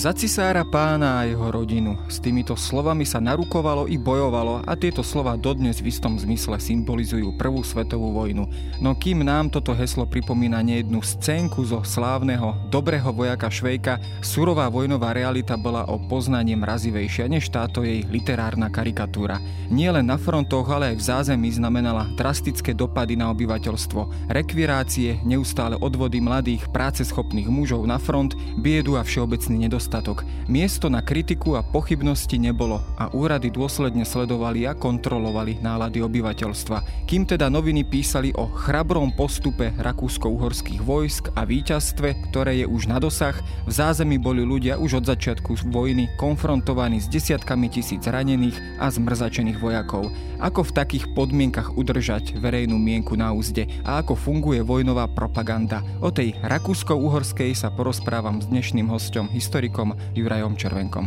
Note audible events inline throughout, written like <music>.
Za cisára pána a jeho rodinu. S týmito slovami sa narukovalo i bojovalo a tieto slova dodnes v istom zmysle symbolizujú prvú svetovú vojnu. No kým nám toto heslo pripomína nejednú scénku zo slávneho dobrého vojaka Švejka, surová vojnová realita bola o poznanie mrazivejšia než táto jej literárna karikatúra. Nie len na frontoch, ale aj v zázemí znamenala drastické dopady na obyvateľstvo, rekvirácie, neustále odvody mladých, práceschopných mužov na front, biedu a všeobecný nedostatok nedostatok. Miesto na kritiku a pochybnosti nebolo a úrady dôsledne sledovali a kontrolovali nálady obyvateľstva. Kým teda noviny písali o chrabrom postupe rakúsko-uhorských vojsk a víťazstve, ktoré je už na dosah, v zázemí boli ľudia už od začiatku vojny konfrontovaní s desiatkami tisíc ranených a zmrzačených vojakov. Ako v takých podmienkach udržať verejnú mienku na úzde a ako funguje vojnová propaganda. O tej rakúsko-uhorskej sa porozprávam s dnešným hostom, historikom historikom Jurajom Červenkom.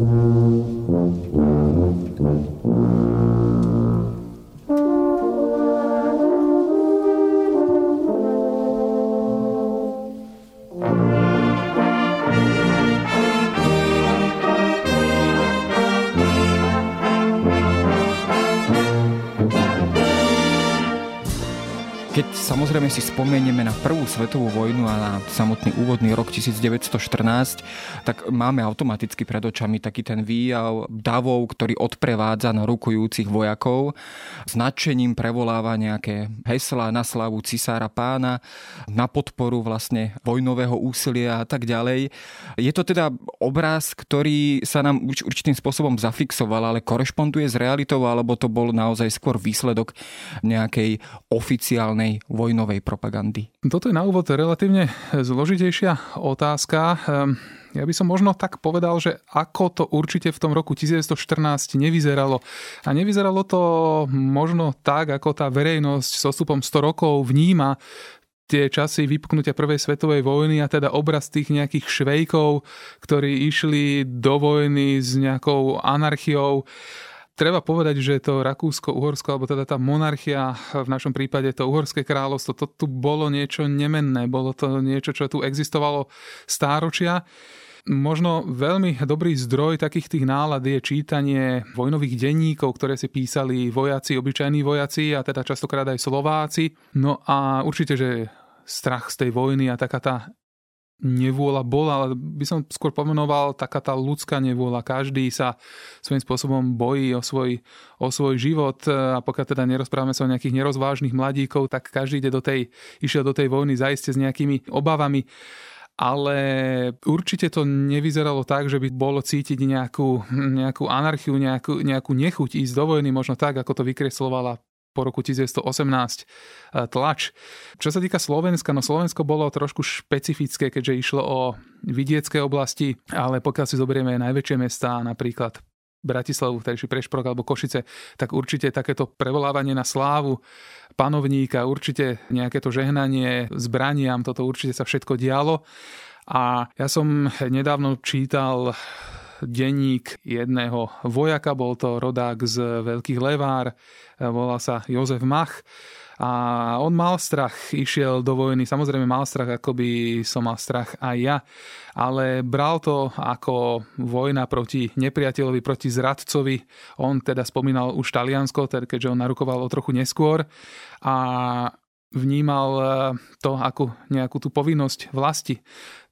Thank you. Samozrejme si spomenieme na prvú svetovú vojnu a na samotný úvodný rok 1914, tak máme automaticky pred očami taký ten výjav davov, ktorý odprevádza na rukujúcich vojakov. Značením prevoláva nejaké heslá na slavu cisára pána, na podporu vlastne vojnového úsilia a tak ďalej. Je to teda obraz, ktorý sa nám určitým spôsobom zafixoval, ale korešponduje s realitou, alebo to bol naozaj skôr výsledok nejakej oficiálnej vojnovej propagandy? Toto je na úvod relatívne zložitejšia otázka. Ehm, ja by som možno tak povedal, že ako to určite v tom roku 1914 nevyzeralo. A nevyzeralo to možno tak, ako tá verejnosť s ostupom 100 rokov vníma tie časy vypuknutia prvej svetovej vojny a teda obraz tých nejakých švejkov, ktorí išli do vojny s nejakou anarchiou treba povedať, že to Rakúsko-Uhorsko, alebo teda tá monarchia, v našom prípade to Uhorské kráľovstvo, to tu bolo niečo nemenné, bolo to niečo, čo tu existovalo stáročia. Možno veľmi dobrý zdroj takých tých nálad je čítanie vojnových denníkov, ktoré si písali vojaci, obyčajní vojaci a teda častokrát aj Slováci. No a určite, že strach z tej vojny a taká tá nevôľa bola, ale by som skôr pomenoval taká tá ľudská nevôľa. Každý sa svojím spôsobom bojí o svoj, o svoj život a pokiaľ teda nerozprávame sa o nejakých nerozvážnych mladíkov, tak každý ide do tej, išiel do tej vojny zaiste s nejakými obavami ale určite to nevyzeralo tak, že by bolo cítiť nejakú, nejakú anarchiu, nejakú, nejakú nechuť ísť do vojny, možno tak, ako to vykreslovala po roku 1918 e, tlač. Čo sa týka Slovenska, no Slovensko bolo trošku špecifické, keďže išlo o vidiecké oblasti, ale pokiaľ si zoberieme najväčšie mestá, napríklad Bratislavu, vtedajší Prešprok alebo Košice, tak určite takéto prevolávanie na slávu panovníka, určite nejaké to žehnanie zbraniam, toto určite sa všetko dialo. A ja som nedávno čítal denník jedného vojaka, bol to rodák z Veľkých Levár, volá sa Jozef Mach. A on mal strach, išiel do vojny, samozrejme mal strach, ako by som mal strach aj ja, ale bral to ako vojna proti nepriateľovi, proti zradcovi. On teda spomínal už Taliansko, keďže on narukoval o trochu neskôr a vnímal to ako nejakú tú povinnosť vlasti.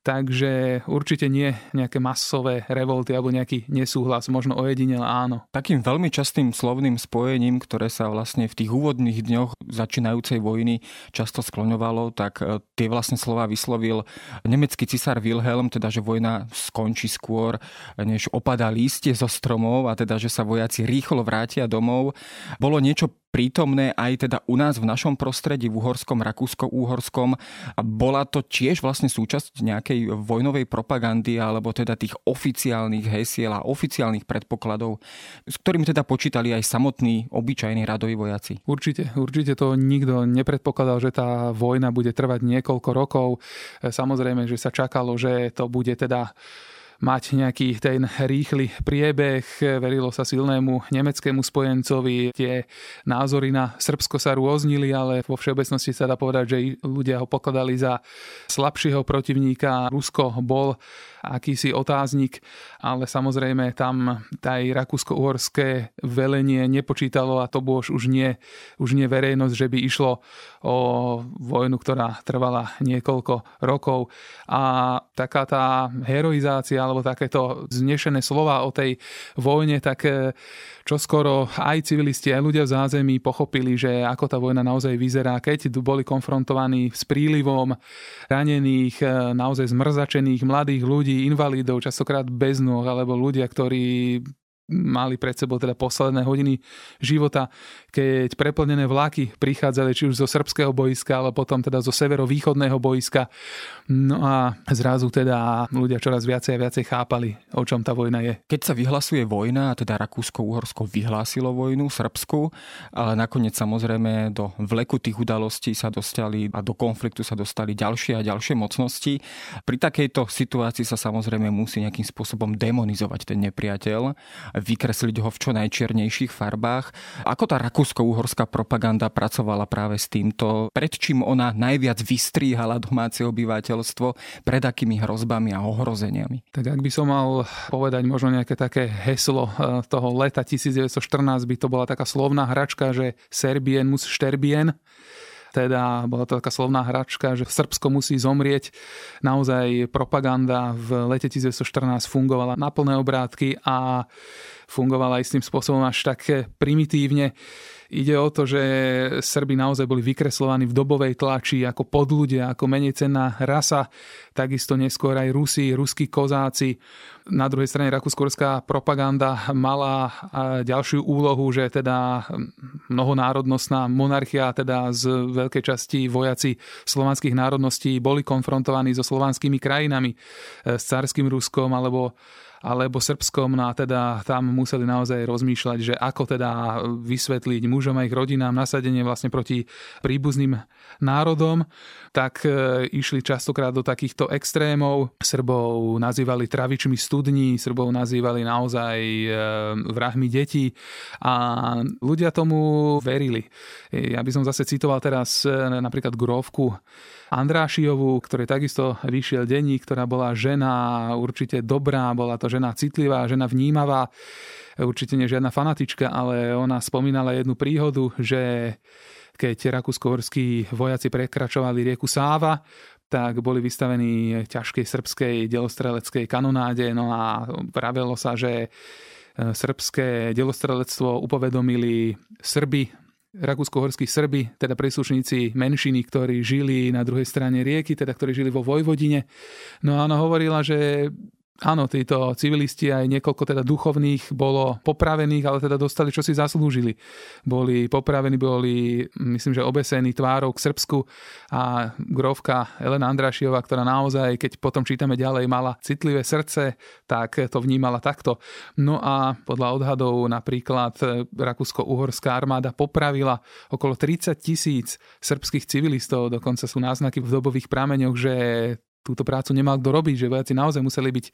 Takže určite nie nejaké masové revolty alebo nejaký nesúhlas, možno ojedinel áno. Takým veľmi častým slovným spojením, ktoré sa vlastne v tých úvodných dňoch začínajúcej vojny často skloňovalo, tak e, tie vlastne slova vyslovil nemecký cisár Wilhelm, teda že vojna skončí skôr, než opadá lístie zo stromov a teda, že sa vojaci rýchlo vrátia domov. Bolo niečo prítomné aj teda u nás v našom prostredí, v uhorskom, rakúsko-úhorskom. A bola to tiež vlastne súčasť nejakej vojnovej propagandy alebo teda tých oficiálnych hesiel a oficiálnych predpokladov, s ktorými teda počítali aj samotní obyčajní radoví vojaci. Určite, určite to nikto nepredpokladal, že tá vojna bude trvať niekoľko rokov. Samozrejme, že sa čakalo, že to bude teda mať nejaký ten rýchly priebeh. Verilo sa silnému nemeckému spojencovi. Tie názory na Srbsko sa rôznili, ale vo všeobecnosti sa dá povedať, že ľudia ho pokladali za slabšieho protivníka. Rusko bol akýsi otáznik, ale samozrejme tam aj rakúsko-uhorské velenie nepočítalo a to bolo už nie, už nie verejnosť, že by išlo o vojnu, ktorá trvala niekoľko rokov. A taká tá heroizácia alebo takéto znešené slova o tej vojne, tak eh, čo skoro aj civilisti, aj ľudia v zázemí pochopili, že ako tá vojna naozaj vyzerá, keď boli konfrontovaní s prílivom ranených, eh, naozaj zmrzačených mladých ľudí, invalidov, častokrát bez nôh, alebo ľudia, ktorí mali pred sebou teda posledné hodiny života, keď preplnené vlaky prichádzali či už zo srbského boiska, ale potom teda zo severovýchodného boiska. No a zrazu teda ľudia čoraz viacej a viacej chápali, o čom tá vojna je. Keď sa vyhlasuje vojna, teda Rakúsko-Uhorsko vyhlásilo vojnu Srbsku, ale nakoniec samozrejme do vleku tých udalostí sa dostali a do konfliktu sa dostali ďalšie a ďalšie mocnosti. Pri takejto situácii sa samozrejme musí nejakým spôsobom demonizovať ten nepriateľ vykresliť ho v čo najčiernejších farbách. Ako tá rakúsko-uhorská propaganda pracovala práve s týmto? Pred čím ona najviac vystríhala domáce obyvateľstvo? Pred akými hrozbami a ohrozeniami? Tak ak by som mal povedať možno nejaké také heslo eh, toho leta 1914, by to bola taká slovná hračka, že Serbien mus šterbien teda bola to taká slovná hračka, že Srbsko musí zomrieť. Naozaj propaganda v lete 1914 fungovala na plné obrátky a fungovala istým spôsobom až tak primitívne. Ide o to, že Srby naozaj boli vykreslovaní v dobovej tlači ako podľudia, ako menej cenná rasa, takisto neskôr aj Rusi, ruskí kozáci. Na druhej strane rakúskorská propaganda mala ďalšiu úlohu, že teda mnohonárodnostná monarchia, teda z veľkej časti vojaci slovanských národností boli konfrontovaní so slovanskými krajinami, s carským Ruskom alebo alebo Srbskom, no a teda tam museli naozaj rozmýšľať, že ako teda vysvetliť mužom a ich rodinám nasadenie vlastne proti príbuzným národom, tak e, išli častokrát do takýchto extrémov. Srbov nazývali travičmi studní, Srbov nazývali naozaj e, vrahmi detí a ľudia tomu verili. Ja by som zase citoval teraz e, napríklad Grovku Andrášiovú, ktorý takisto vyšiel denní, ktorá bola žena určite dobrá, bola to žena citlivá, žena vnímavá, určite nie žiadna fanatička, ale ona spomínala jednu príhodu, že keď rakúsko-horskí vojaci prekračovali rieku Sáva, tak boli vystavení ťažkej srbskej delostreleckej kanonáde. No a pravilo sa, že srbské delostrelectvo upovedomili Srby rakúsko-horskí Srby, teda príslušníci menšiny, ktorí žili na druhej strane rieky, teda ktorí žili vo Vojvodine. No a ona hovorila, že Áno, títo civilisti aj niekoľko teda duchovných bolo popravených, ale teda dostali, čo si zaslúžili. Boli popravení, boli, myslím, že obesení tvárou k Srbsku a grovka Elena Andrašiova, ktorá naozaj, keď potom čítame ďalej, mala citlivé srdce, tak to vnímala takto. No a podľa odhadov napríklad Rakúsko-Uhorská armáda popravila okolo 30 tisíc srbských civilistov, dokonca sú náznaky v dobových prameňoch, že túto prácu nemal kto robiť, že vojaci naozaj museli byť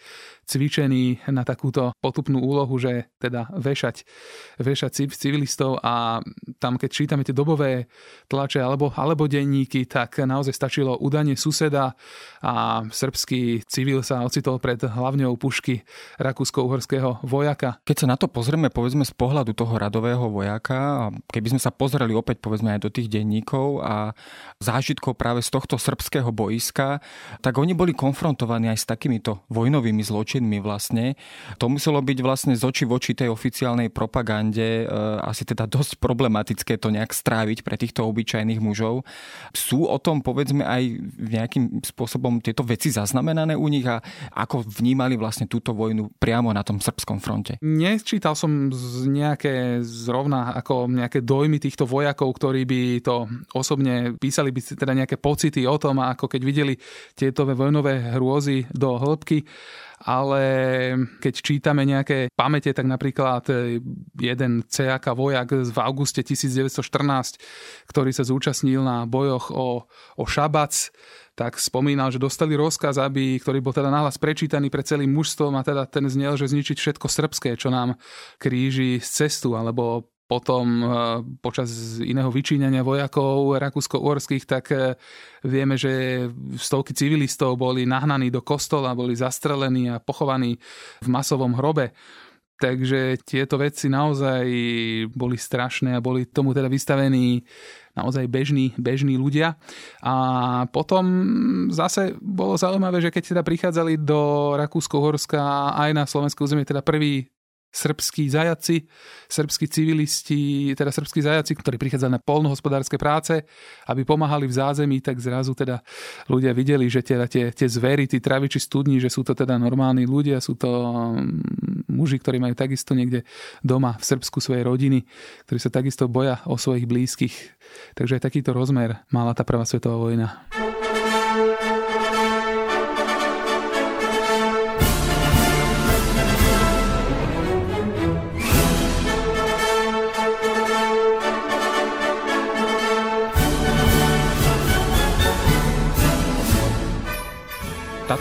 cvičení na takúto potupnú úlohu, že teda vešať, vešať civilistov a tam, keď čítame tie dobové tlače alebo, alebo denníky, tak naozaj stačilo udanie suseda a srbský civil sa ocitol pred hlavňou pušky rakúsko-uhorského vojaka. Keď sa na to pozrieme, povedzme z pohľadu toho radového vojaka, keby sme sa pozreli opäť povedzme aj do tých denníkov a zážitkov práve z tohto srbského boiska, tak oni boli konfrontovaní aj s takýmito vojnovými zločinmi vlastne. To muselo byť vlastne z oči voči tej oficiálnej propagande e, asi teda dosť problematické to nejak stráviť pre týchto obyčajných mužov. Sú o tom povedzme aj nejakým spôsobom tieto veci zaznamenané u nich a ako vnímali vlastne túto vojnu priamo na tom srbskom fronte? Nečítal som z nejaké zrovna ako nejaké dojmy týchto vojakov, ktorí by to osobne písali by teda nejaké pocity o tom, ako keď videli tieto svetovej vojnové hrôzy do hĺbky ale keď čítame nejaké pamäte, tak napríklad e, jeden CAK vojak v auguste 1914, ktorý sa zúčastnil na bojoch o, o Šabac, tak spomínal, že dostali rozkaz, aby, ktorý bol teda nahlas prečítaný pre celým mužstvom a teda ten znel, že zničiť všetko srbské, čo nám kríži z cestu, alebo potom eh, počas iného vyčíňania vojakov rakúsko-uhorských, tak eh, vieme, že stovky civilistov boli nahnaní do kostola, boli zastrelení a pochovaní v masovom hrobe. Takže tieto veci naozaj boli strašné a boli tomu teda vystavení naozaj bežní, bežní ľudia. A potom zase bolo zaujímavé, že keď teda prichádzali do Rakúsko-Horska aj na slovenské územie, teda prvý srbskí zajaci, srbskí civilisti, teda srbskí zajaci, ktorí prichádzali na polnohospodárske práce, aby pomáhali v zázemí, tak zrazu teda ľudia videli, že teda tie, tie zvery, tí traviči studní, že sú to teda normálni ľudia, sú to mm, muži, ktorí majú takisto niekde doma v Srbsku svojej rodiny, ktorí sa takisto boja o svojich blízkych. Takže aj takýto rozmer mala tá prvá svetová vojna.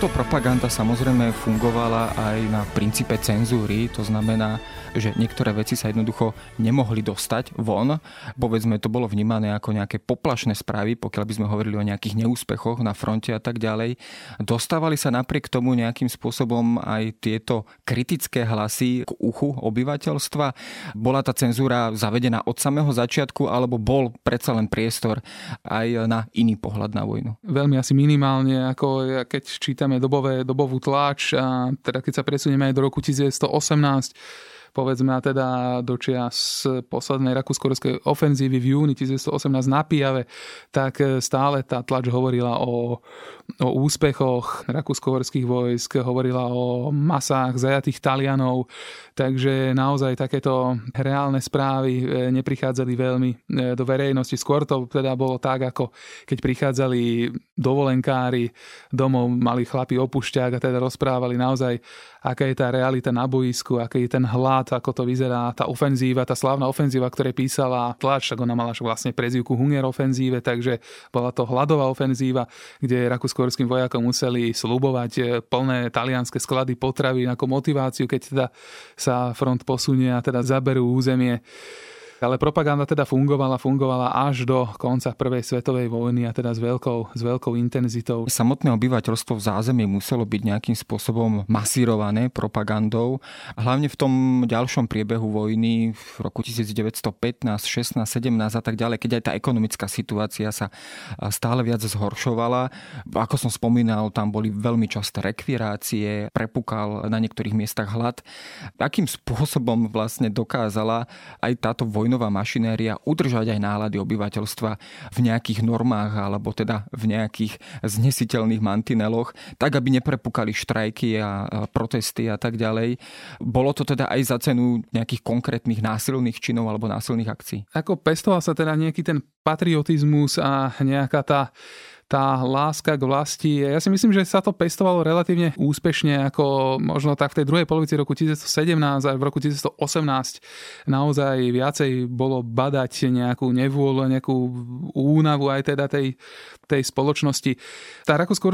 Táto propaganda samozrejme fungovala aj na princípe cenzúry, to znamená, že niektoré veci sa jednoducho nemohli dostať von. Povedzme, to bolo vnímané ako nejaké poplašné správy, pokiaľ by sme hovorili o nejakých neúspechoch na fronte a tak ďalej. Dostávali sa napriek tomu nejakým spôsobom aj tieto kritické hlasy k uchu obyvateľstva. Bola tá cenzúra zavedená od samého začiatku, alebo bol predsa len priestor aj na iný pohľad na vojnu? Veľmi asi minimálne, ako keď či čítame dobové, dobovú tlač a teda keď sa presunieme aj do roku 1918, povedzme a teda do čias poslednej rakúsko ofenzívy v júni 1918 na Pijave, tak stále tá tlač hovorila o, o úspechoch rakúsko vojsk, hovorila o masách zajatých Talianov, takže naozaj takéto reálne správy e, neprichádzali veľmi e, do verejnosti. Skôr to teda bolo tak, ako keď prichádzali dovolenkári domov, mali chlapi opušťák a teda rozprávali naozaj, aká je tá realita na boisku, aký je ten hlad, ako to vyzerá, tá ofenzíva, tá slávna ofenzíva, ktoré písala tlač, tak ona mala vlastne prezivku Hunger ofenzíve, takže bola to hladová ofenzíva, kde rakúsko vojakom museli slubovať e, plné talianské sklady potravy ako motiváciu, keď teda sa front posunie a teda zaberú územie ale propaganda teda fungovala, fungovala až do konca prvej svetovej vojny a teda s veľkou, s veľkou intenzitou. Samotné obyvateľstvo v zázemí muselo byť nejakým spôsobom masírované propagandou. Hlavne v tom ďalšom priebehu vojny v roku 1915, 16, 17 a tak ďalej, keď aj tá ekonomická situácia sa stále viac zhoršovala. Ako som spomínal, tam boli veľmi časté rekvirácie, prepukal na niektorých miestach hlad. Akým spôsobom vlastne dokázala aj táto vojna vojnová mašinéria udržať aj nálady obyvateľstva v nejakých normách alebo teda v nejakých znesiteľných mantineloch, tak aby neprepukali štrajky a protesty a tak ďalej. Bolo to teda aj za cenu nejakých konkrétnych násilných činov alebo násilných akcií? Ako pestoval sa teda nejaký ten patriotizmus a nejaká tá tá láska k vlasti. Ja si myslím, že sa to pestovalo relatívne úspešne, ako možno tak v tej druhej polovici roku 1917 a v roku 1918 naozaj viacej bolo badať nejakú nevôľu, nejakú únavu aj teda tej, tej spoločnosti. Tá rakúsko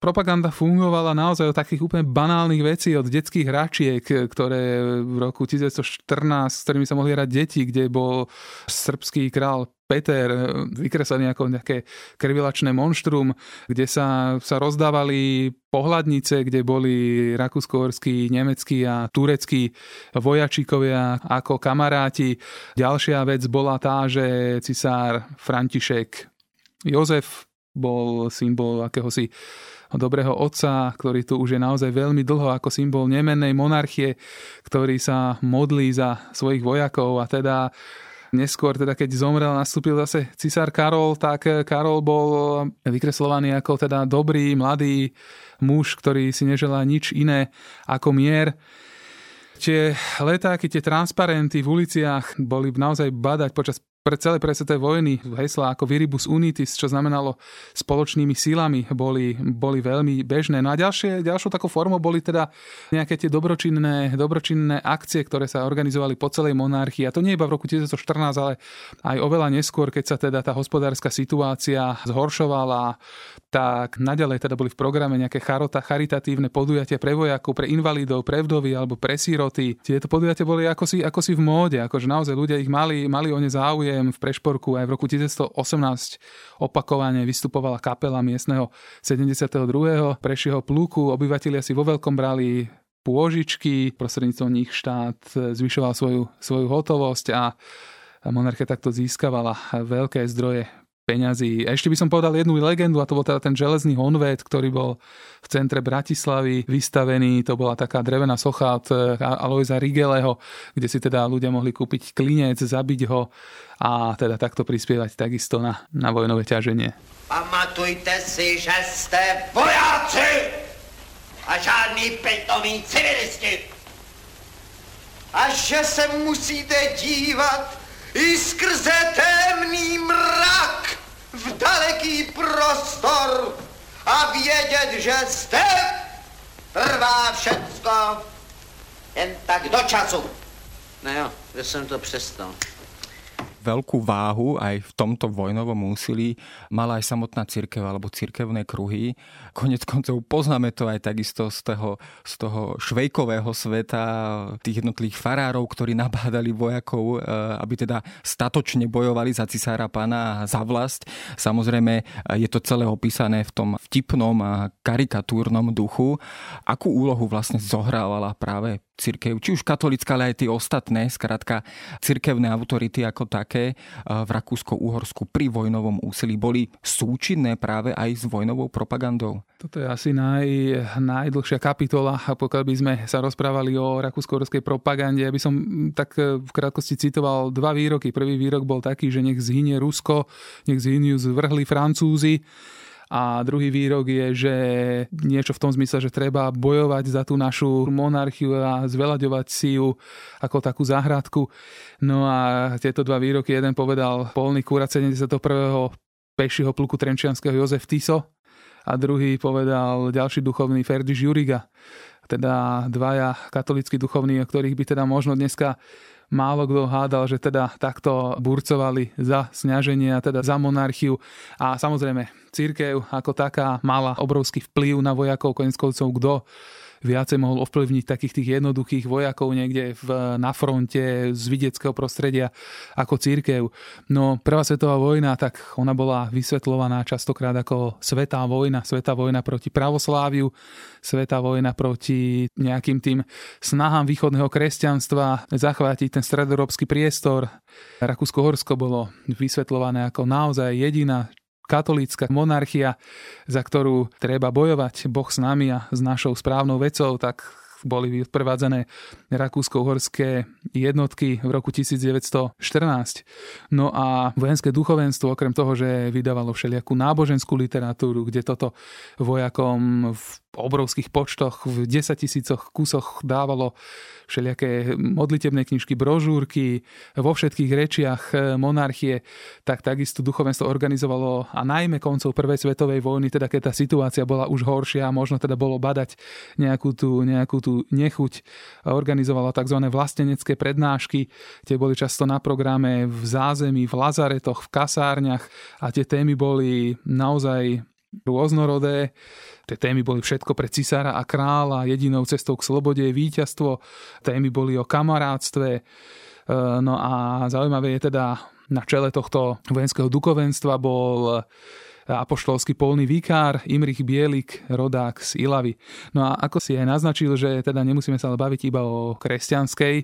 propaganda fungovala naozaj od takých úplne banálnych vecí, od detských hračiek, ktoré v roku 1914, s ktorými sa mohli hrať deti, kde bol srbský král Peter, vykreslený ako nejaké krvilačné monštrum, kde sa, sa rozdávali pohľadnice, kde boli rakúsko nemeckí a tureckí vojačíkovia ako kamaráti. Ďalšia vec bola tá, že cisár František Jozef bol symbol akéhosi dobrého otca, ktorý tu už je naozaj veľmi dlho ako symbol nemennej monarchie, ktorý sa modlí za svojich vojakov a teda Neskôr, teda keď zomrel, nastúpil zase cisár Karol, tak Karol bol vykreslovaný ako teda dobrý, mladý muž, ktorý si neželá nič iné ako mier. Tie letáky, tie transparenty v uliciach boli naozaj badať počas pre celé pre vojny hesla ako Viribus Unitis, čo znamenalo spoločnými silami, boli, boli veľmi bežné. No a ďalšie, ďalšou takou formou boli teda nejaké tie dobročinné, dobročinné akcie, ktoré sa organizovali po celej monarchii. A to nie iba v roku 1914, ale aj oveľa neskôr, keď sa teda tá hospodárska situácia zhoršovala, tak naďalej teda boli v programe nejaké charota, charitatívne podujatia pre vojakov, pre invalidov, pre vdovy alebo pre síroty. Tieto podujatia boli ako si v móde, akože naozaj ľudia ich mali, mali o ne záujem viem, v Prešporku aj v roku 1918 opakovane vystupovala kapela miestneho 72. Prešieho pluku. Obyvatelia si vo veľkom brali pôžičky, prostredníctvom nich štát zvyšoval svoju, svoju hotovosť a monarchia takto získavala veľké zdroje peňazí. Ešte by som povedal jednu legendu a to bol teda ten železný honvet, ktorý bol v centre Bratislavy vystavený. To bola taká drevená socha od eh, Aloisa Rigeleho, kde si teda ľudia mohli kúpiť klinec, zabiť ho a teda takto prispievať takisto na, na vojnové ťaženie. Pamatujte si, že ste vojáci a žádný pitomí civilisti. A že se musíte dívat i skrze temný mrak v daleký prostor a vědět, že zde trvá všecko jen tak do času. No jo, že jsem to přestal veľkú váhu aj v tomto vojnovom úsilí mala aj samotná církev alebo církevné kruhy. Konec koncov poznáme to aj takisto z toho, z toho švejkového sveta, tých jednotlivých farárov, ktorí nabádali vojakov, eh, aby teda statočne bojovali za cisára pána a za vlast. Samozrejme je to celé opísané v tom vtipnom a karikatúrnom duchu. Akú úlohu vlastne zohrávala práve církev, či už katolická, ale aj tie ostatné, skrátka cirkevné autority ako také v Rakúsko-Uhorsku pri vojnovom úsilí boli súčinné práve aj s vojnovou propagandou? Toto je asi naj, najdlhšia kapitola, pokiaľ by sme sa rozprávali o rakúsko-uhorskej propagande, ja by som tak v krátkosti citoval dva výroky. Prvý výrok bol taký, že nech zhynie Rusko, nech zhyniu zvrhli Francúzi a druhý výrok je, že niečo v tom zmysle, že treba bojovať za tú našu monarchiu a zvelaďovať si ju ako takú záhradku. No a tieto dva výroky, jeden povedal polný kúrat 71. pešieho pluku Trenčianského Jozef Tiso a druhý povedal ďalší duchovný Ferdiš Juriga. Teda dvaja katolíckí duchovní, o ktorých by teda možno dneska málo kto hádal, že teda takto burcovali za sňaženie a teda za monarchiu. A samozrejme, církev ako taká mala obrovský vplyv na vojakov, konec koncov kto viacej mohol ovplyvniť takých tých jednoduchých vojakov niekde v, na fronte z vidieckého prostredia ako církev. No prvá svetová vojna, tak ona bola vysvetľovaná častokrát ako svetá vojna, svetá vojna proti pravosláviu, svetá vojna proti nejakým tým snahám východného kresťanstva zachvátiť ten stredoeurópsky priestor. Rakúsko-Horsko bolo vysvetľované ako naozaj jediná katolícka monarchia, za ktorú treba bojovať, Boh s nami a s našou správnou vecou, tak boli odprevádzané rakúsko-uhorské jednotky v roku 1914. No a vojenské duchovenstvo, okrem toho, že vydávalo všelijakú náboženskú literatúru, kde toto vojakom v obrovských počtoch, v 10 tisícoch kusoch dávalo všelijaké modlitebné knižky, brožúrky vo všetkých rečiach e, monarchie, tak takisto duchovenstvo organizovalo a najmä koncov prvej svetovej vojny, teda keď tá situácia bola už horšia a možno teda bolo badať nejakú tú, nejakú tú nechuť, organizovalo tzv. vlastenecké prednášky, tie boli často na programe v zázemí, v lazaretoch, v kasárniach a tie témy boli naozaj rôznorodé. Tie témy boli všetko pre cisára a kráľa, jedinou cestou k slobode je víťazstvo. Témy boli o kamarátstve. E, no a zaujímavé je teda, na čele tohto vojenského dukovenstva bol apoštolský polný vikár Imrich Bielik, rodák z Ilavy. No a ako si aj naznačil, že teda nemusíme sa baviť iba o kresťanskej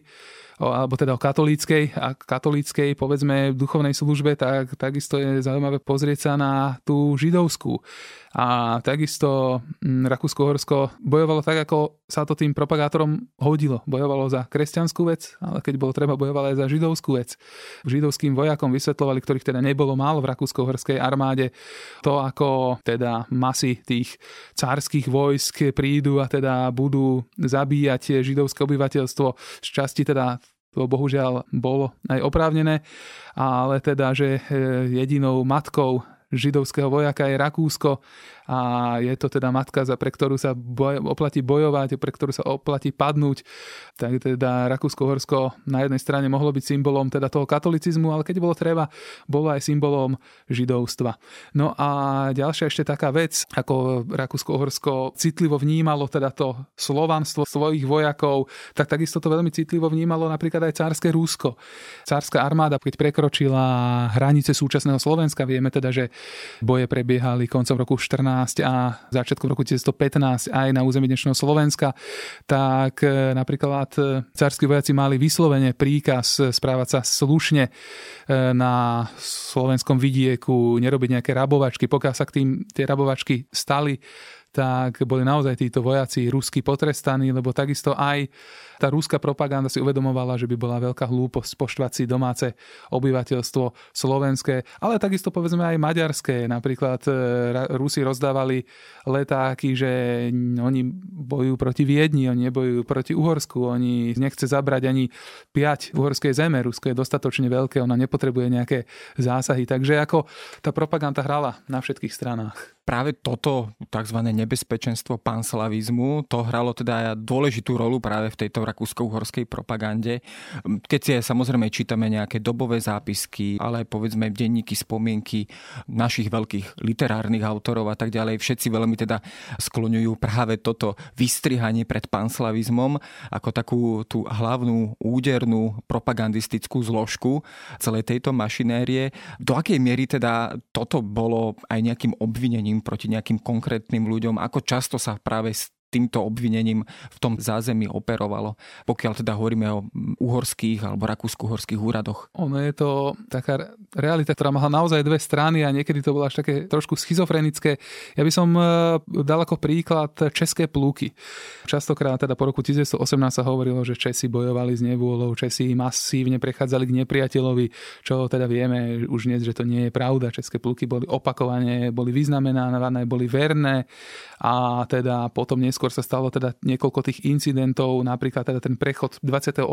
alebo teda o katolíckej a katolíckej, povedzme, duchovnej službe, tak takisto je zaujímavé pozrieť sa na tú židovskú. A takisto mm, Rakúsko-Horsko bojovalo tak, ako sa to tým propagátorom hodilo. Bojovalo za kresťanskú vec, ale keď bolo treba, bojovalo aj za židovskú vec. Židovským vojakom vysvetlovali, ktorých teda nebolo málo v Rakúsko-Horskej armáde, to ako teda masy tých cárskych vojsk prídu a teda budú zabíjať židovské obyvateľstvo z časti teda to bohužiaľ bolo aj oprávnené, ale teda, že e, jedinou matkou židovského vojaka je Rakúsko a je to teda matka, za pre ktorú sa boj, oplatí bojovať, pre ktorú sa oplatí padnúť. Tak teda Rakúsko-Horsko na jednej strane mohlo byť symbolom teda toho katolicizmu, ale keď bolo treba, bolo aj symbolom židovstva. No a ďalšia ešte taká vec, ako Rakúsko-Horsko citlivo vnímalo teda to slovanstvo svojich vojakov, tak takisto to veľmi citlivo vnímalo napríklad aj cárske Rúsko. Cárska armáda, keď prekročila hranice súčasného Slovenska, vieme teda, že boje prebiehali koncom roku 14 a začiatkom roku 1915 aj na území dnešného Slovenska, tak e, napríklad e, carskí vojaci mali vyslovene príkaz správať sa slušne e, na slovenskom vidieku, nerobiť nejaké rabovačky. Pokiaľ sa k tým tie rabovačky stali, tak boli naozaj títo vojaci rusky potrestaní, lebo takisto aj tá rúska propaganda si uvedomovala, že by bola veľká hlúposť poštvať si domáce obyvateľstvo slovenské, ale takisto povedzme aj maďarské. Napríklad e, Rusi rozdávali letáky, že oni bojujú proti Viedni, oni nebojujú proti Uhorsku, oni nechce zabrať ani 5 uhorskej zeme. Rusko je dostatočne veľké, ona nepotrebuje nejaké zásahy. Takže ako tá propaganda hrala na všetkých stranách práve toto tzv. nebezpečenstvo panslavizmu, to hralo teda dôležitú rolu práve v tejto rakúsko-uhorskej propagande. Keď si samozrejme čítame nejaké dobové zápisky, ale aj povedzme denníky, spomienky našich veľkých literárnych autorov a tak ďalej, všetci veľmi teda skloňujú práve toto vystrihanie pred panslavizmom ako takú tú hlavnú údernú propagandistickú zložku celej tejto mašinérie. Do akej miery teda toto bolo aj nejakým obvinením proti nejakým konkrétnym ľuďom? Ako často sa práve týmto obvinením v tom zázemí operovalo, pokiaľ teda hovoríme o uhorských alebo rakúsko-uhorských úradoch. Ono je to taká realita, ktorá mala naozaj dve strany a niekedy to bolo až také trošku schizofrenické. Ja by som e, dal ako príklad české plúky. Častokrát teda po roku 1918 sa hovorilo, že Česi bojovali s nevôľou, Česi masívne prechádzali k nepriateľovi, čo teda vieme už dnes, že to nie je pravda. České plúky boli opakovane, boli vyznamenané, boli verné a teda potom neskôr neskôr sa stalo teda niekoľko tých incidentov, napríklad teda ten prechod 28.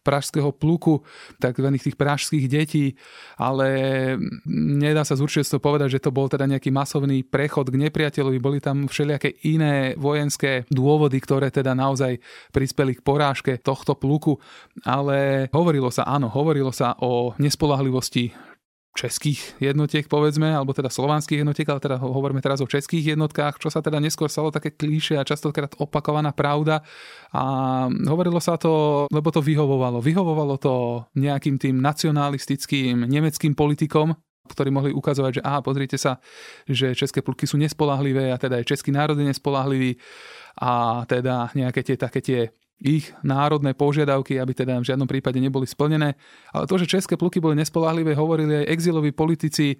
pražského pluku, takzvaných tých pražských detí, ale nedá sa z určite povedať, že to bol teda nejaký masovný prechod k nepriateľovi, boli tam všelijaké iné vojenské dôvody, ktoré teda naozaj prispeli k porážke tohto pluku, ale hovorilo sa, áno, hovorilo sa o nespolahlivosti českých jednotiek, povedzme, alebo teda slovanských jednotiek, ale teda hovoríme teraz o českých jednotkách, čo sa teda neskôr stalo také klíše a častokrát opakovaná pravda. A hovorilo sa to, lebo to vyhovovalo. Vyhovovalo to nejakým tým nacionalistickým nemeckým politikom, ktorí mohli ukazovať, že aha, pozrite sa, že české pluky sú nespolahlivé a teda aj český národ je nespolahlivý a teda nejaké tie také tie ich národné požiadavky, aby teda v žiadnom prípade neboli splnené. Ale to, že české pluky boli nespolahlivé, hovorili aj exiloví politici,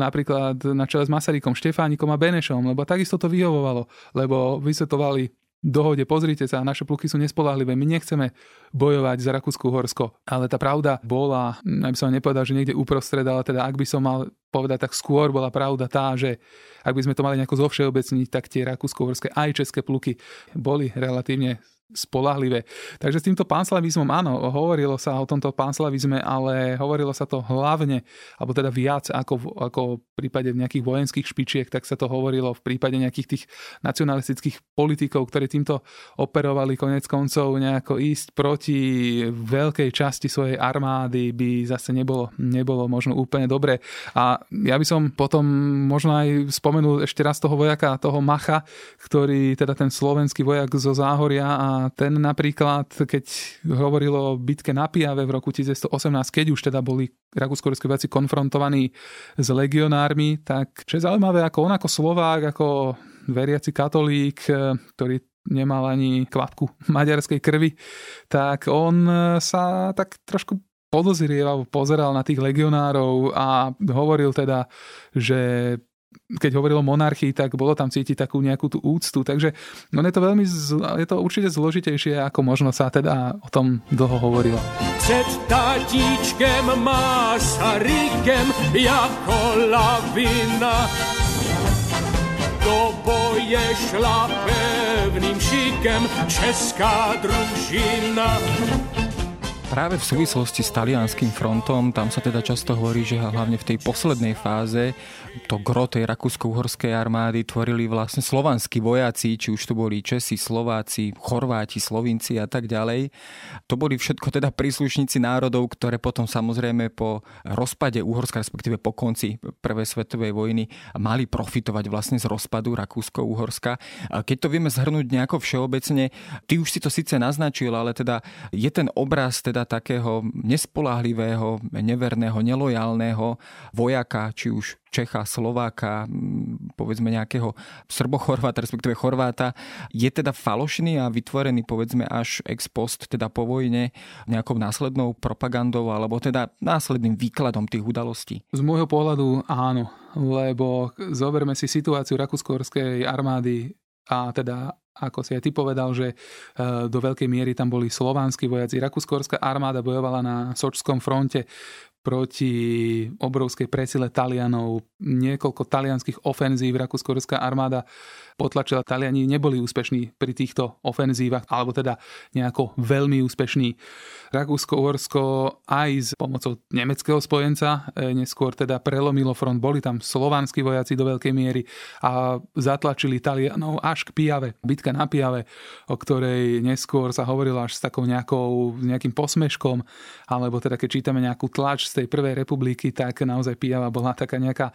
napríklad na čele s Masarykom, Štefánikom a Benešom, lebo takisto to vyhovovalo, lebo vysvetovali dohode, pozrite sa, naše pluky sú nespolahlivé, my nechceme bojovať za Rakúsku-Horsko. Ale tá pravda bola, aby som nepovedal, že niekde uprostred, ale teda ak by som mal povedať, tak skôr bola pravda tá, že ak by sme to mali nejako zovšeobecniť, tak tie Rakúsko-Horské aj české pluky boli relatívne spolahlivé. Takže s týmto panslavizmom, áno, hovorilo sa o tomto panslavizme, ale hovorilo sa to hlavne, alebo teda viac ako, ako v prípade nejakých vojenských špičiek, tak sa to hovorilo v prípade nejakých tých nacionalistických politikov, ktorí týmto operovali konec koncov nejako ísť proti veľkej časti svojej armády by zase nebolo, nebolo možno úplne dobre. A ja by som potom možno aj spomenul ešte raz toho vojaka, toho Macha, ktorý teda ten slovenský vojak zo Záhoria a ten napríklad, keď hovorilo o bitke na Pijave v roku 1918, keď už teda boli rakúsko vojaci konfrontovaní s legionármi, tak čo je zaujímavé, ako on ako Slovák, ako veriaci katolík, ktorý nemal ani kvapku <laughs> maďarskej krvi, tak on sa tak trošku podozrieval, pozeral na tých legionárov a hovoril teda, že keď hovoril o monarchii, tak bolo tam cítiť takú nejakú tú úctu. Takže no je to veľmi, je to určite zložitejšie, ako možno sa teda o tom dlho hovorilo. Před tatíčkem Masarykem jako lavina do boje šla pevným šikem česká družina. Práve v súvislosti s talianským frontom, tam sa teda často hovorí, že hlavne v tej poslednej fáze to gro tej rakúsko-uhorskej armády tvorili vlastne slovanskí vojaci, či už to boli Česi, Slováci, Chorváti, Slovinci a tak ďalej. To boli všetko teda príslušníci národov, ktoré potom samozrejme po rozpade Uhorska, respektíve po konci Prvej svetovej vojny, mali profitovať vlastne z rozpadu Rakúsko-Uhorska. Keď to vieme zhrnúť nejako všeobecne, ty už si to síce naznačil, ale teda je ten obraz teda teda takého nespolahlivého, neverného, nelojálneho vojaka, či už Čecha, Slováka, povedzme nejakého Srbochorváta, respektíve Chorváta, je teda falošný a vytvorený povedzme až ex post, teda po vojne, nejakou následnou propagandou alebo teda následným výkladom tých udalostí? Z môjho pohľadu áno, lebo zoberme si situáciu rakúsko armády a teda ako si aj ty povedal, že e, do veľkej miery tam boli slovanskí vojaci. Rakúsko-horská armáda bojovala na Sočskom fronte proti obrovskej presile Talianov. Niekoľko talianských ofenzív Rakúsko-horská armáda potlačila. Taliani neboli úspešní pri týchto ofenzívach, alebo teda nejako veľmi úspešní. Rakúsko-Uhorsko aj s pomocou nemeckého spojenca e, neskôr teda prelomilo front. Boli tam slovanskí vojaci do veľkej miery a zatlačili Talianov až k Pijave. Bitka na Pijave, o ktorej neskôr sa hovorilo až s takou nejakou, nejakým posmeškom, alebo teda keď čítame nejakú tlač z tej prvej republiky, tak naozaj Pijava bola taká nejaká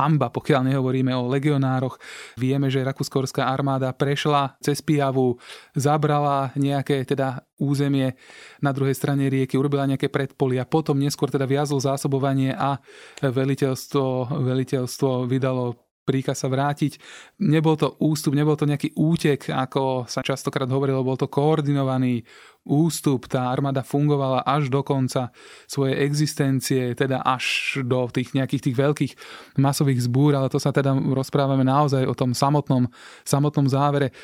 hamba, pokiaľ nehovoríme o legionároch. Vieme, že rakúskorská armáda prešla cez Pijavu, zabrala nejaké teda územie na druhej strane rieky, urobila nejaké predpolia, potom neskôr teda viazlo zásobovanie a veliteľstvo, veliteľstvo vydalo príkaz sa vrátiť. Nebol to ústup, nebol to nejaký útek, ako sa častokrát hovorilo, bol to koordinovaný ústup. Tá armáda fungovala až do konca svojej existencie, teda až do tých nejakých tých veľkých masových zbúr, ale to sa teda rozprávame naozaj o tom samotnom, samotnom závere.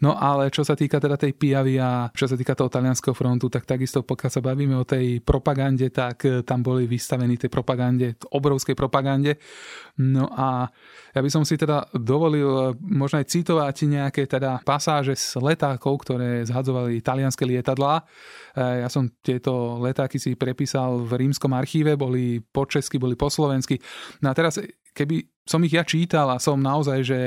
No ale čo sa týka teda tej Pijavy a čo sa týka toho talianského frontu, tak takisto pokiaľ sa bavíme o tej propagande, tak e, tam boli vystavení tej propagande, obrovskej propagande. No a ja by som si teda dovolil e, možno aj citovať nejaké teda pasáže z letákov, ktoré zhadzovali talianské lietadlá. E, ja som tieto letáky si prepísal v rímskom archíve, boli po česky, boli po slovensky. No a teraz keby som ich ja čítal a som naozaj, že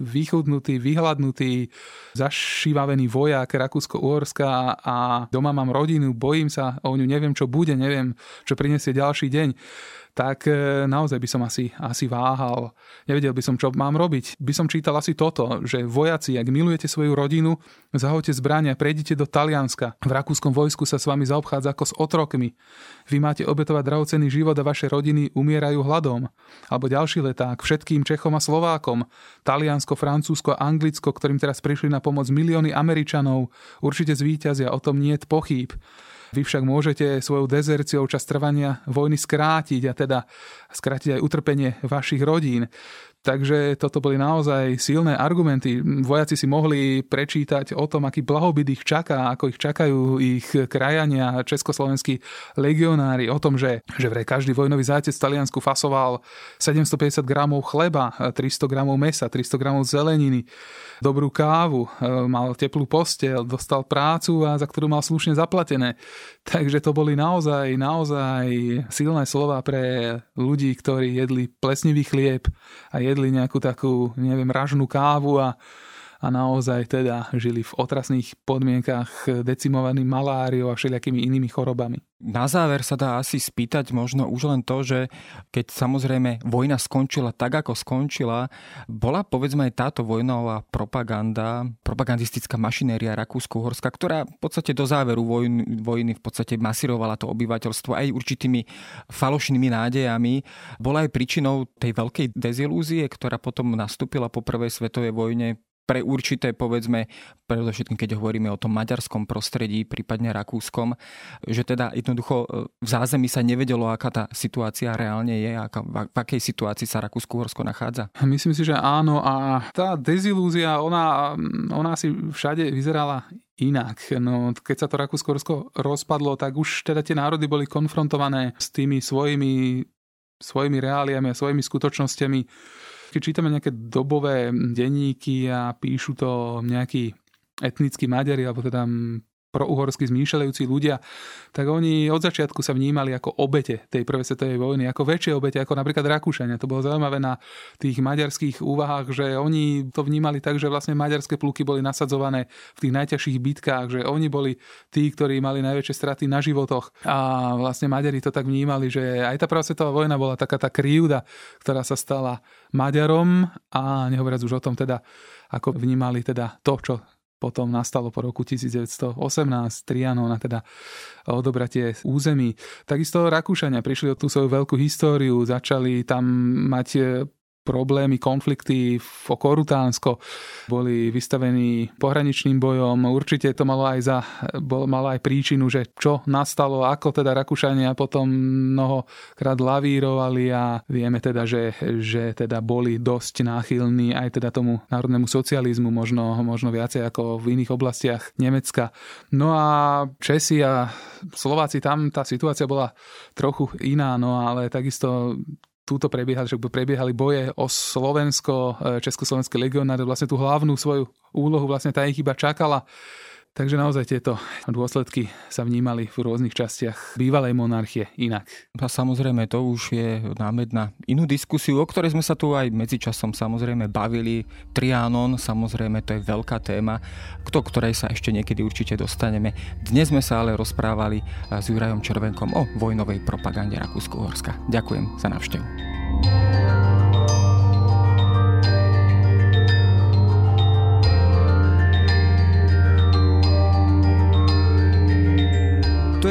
vychudnutý, vyhľadnutý, zašívavený vojak Rakúsko-Uhorska a doma mám rodinu, bojím sa o ňu, neviem čo bude, neviem čo prinesie ďalší deň tak e, naozaj by som asi, asi váhal. Nevedel by som, čo mám robiť. By som čítal asi toto, že vojaci, ak milujete svoju rodinu, zahoďte zbrania, prejdite do Talianska. V rakúskom vojsku sa s vami zaobchádza ako s otrokmi. Vy máte obetovať drahocený život a vaše rodiny umierajú hladom. Alebo ďalší leták všetkým Čechom a Slovákom. Taliansko, Francúzsko a Anglicko, ktorým teraz prišli na pomoc milióny Američanov, určite zvíťazia, o tom nie je pochýb. Vy však môžete svojou dezerciou čas trvania vojny skrátiť a teda skrátiť aj utrpenie vašich rodín. Takže toto boli naozaj silné argumenty. Vojaci si mohli prečítať o tom, aký blahobyt ich čaká, ako ich čakajú ich krajania, československí legionári, o tom, že, že vraj každý vojnový zátec v Taliansku fasoval 750 gramov chleba, 300 gramov mesa, 300 gramov zeleniny, dobrú kávu, mal teplú postel, dostal prácu a za ktorú mal slušne zaplatené. Takže to boli naozaj, naozaj silné slova pre ľudí, ktorí jedli plesnivý chlieb a jedli nejakú takú, neviem, ražnú kávu a a naozaj teda žili v otrasných podmienkach decimovaní maláriou a všelijakými inými chorobami. Na záver sa dá asi spýtať možno už len to, že keď samozrejme vojna skončila tak, ako skončila, bola povedzme aj táto vojnová propaganda, propagandistická mašinéria Rakúsko-Horska, ktorá v podstate do záveru vojny, vojny v podstate masirovala to obyvateľstvo aj určitými falošnými nádejami, bola aj príčinou tej veľkej dezilúzie, ktorá potom nastúpila po prvej svetovej vojne pre určité, povedzme, predovšetkým keď hovoríme o tom maďarskom prostredí, prípadne rakúskom, že teda jednoducho e, v zázemí sa nevedelo, aká tá situácia reálne je, aká, v akej situácii sa Rakúsko-Horsko nachádza? Myslím si, že áno a tá dezilúzia, ona, ona si všade vyzerala inak. No, keď sa to Rakúsko-Horsko rozpadlo, tak už teda tie národy boli konfrontované s tými svojimi, svojimi reáliami a svojimi skutočnosťami keď čítame nejaké dobové denníky a píšu to nejakí etnickí Maďari, alebo teda prouhorsky zmýšľajúci ľudia, tak oni od začiatku sa vnímali ako obete tej prvej svetovej vojny, ako väčšie obete, ako napríklad Rakúšania. To bolo zaujímavé na tých maďarských úvahách, že oni to vnímali tak, že vlastne maďarské pluky boli nasadzované v tých najťažších bitkách, že oni boli tí, ktorí mali najväčšie straty na životoch. A vlastne Maďari to tak vnímali, že aj tá prvá svetová vojna bola taká tá krivda, ktorá sa stala Maďarom a nehovoriac už o tom teda, ako vnímali teda to, čo potom nastalo po roku 1918 Trianon a teda odobratie území. Takisto Rakúšania prišli o tú svoju veľkú históriu, začali tam mať problémy, konflikty v Korutánsko, boli vystavení pohraničným bojom. Určite to malo aj, za, bol, malo aj príčinu, že čo nastalo, ako teda Rakúšania potom mnohokrát lavírovali a vieme teda, že, že teda boli dosť náchylní aj teda tomu národnému socializmu, možno, možno viacej ako v iných oblastiach Nemecka. No a Česi a Slováci, tam tá situácia bola trochu iná, no ale takisto túto prebiehali, že prebiehali boje o Slovensko, e, Československé legionáre, vlastne tú hlavnú svoju úlohu vlastne tá ich iba čakala. Takže naozaj tieto dôsledky sa vnímali v rôznych častiach bývalej monarchie inak. A samozrejme to už je námed na inú diskusiu, o ktorej sme sa tu aj medzičasom samozrejme bavili. Trianon, samozrejme to je veľká téma, k ktorej sa ešte niekedy určite dostaneme. Dnes sme sa ale rozprávali s Jurajom Červenkom o vojnovej propagande Rakúsko-Horska. Ďakujem za návštevu. To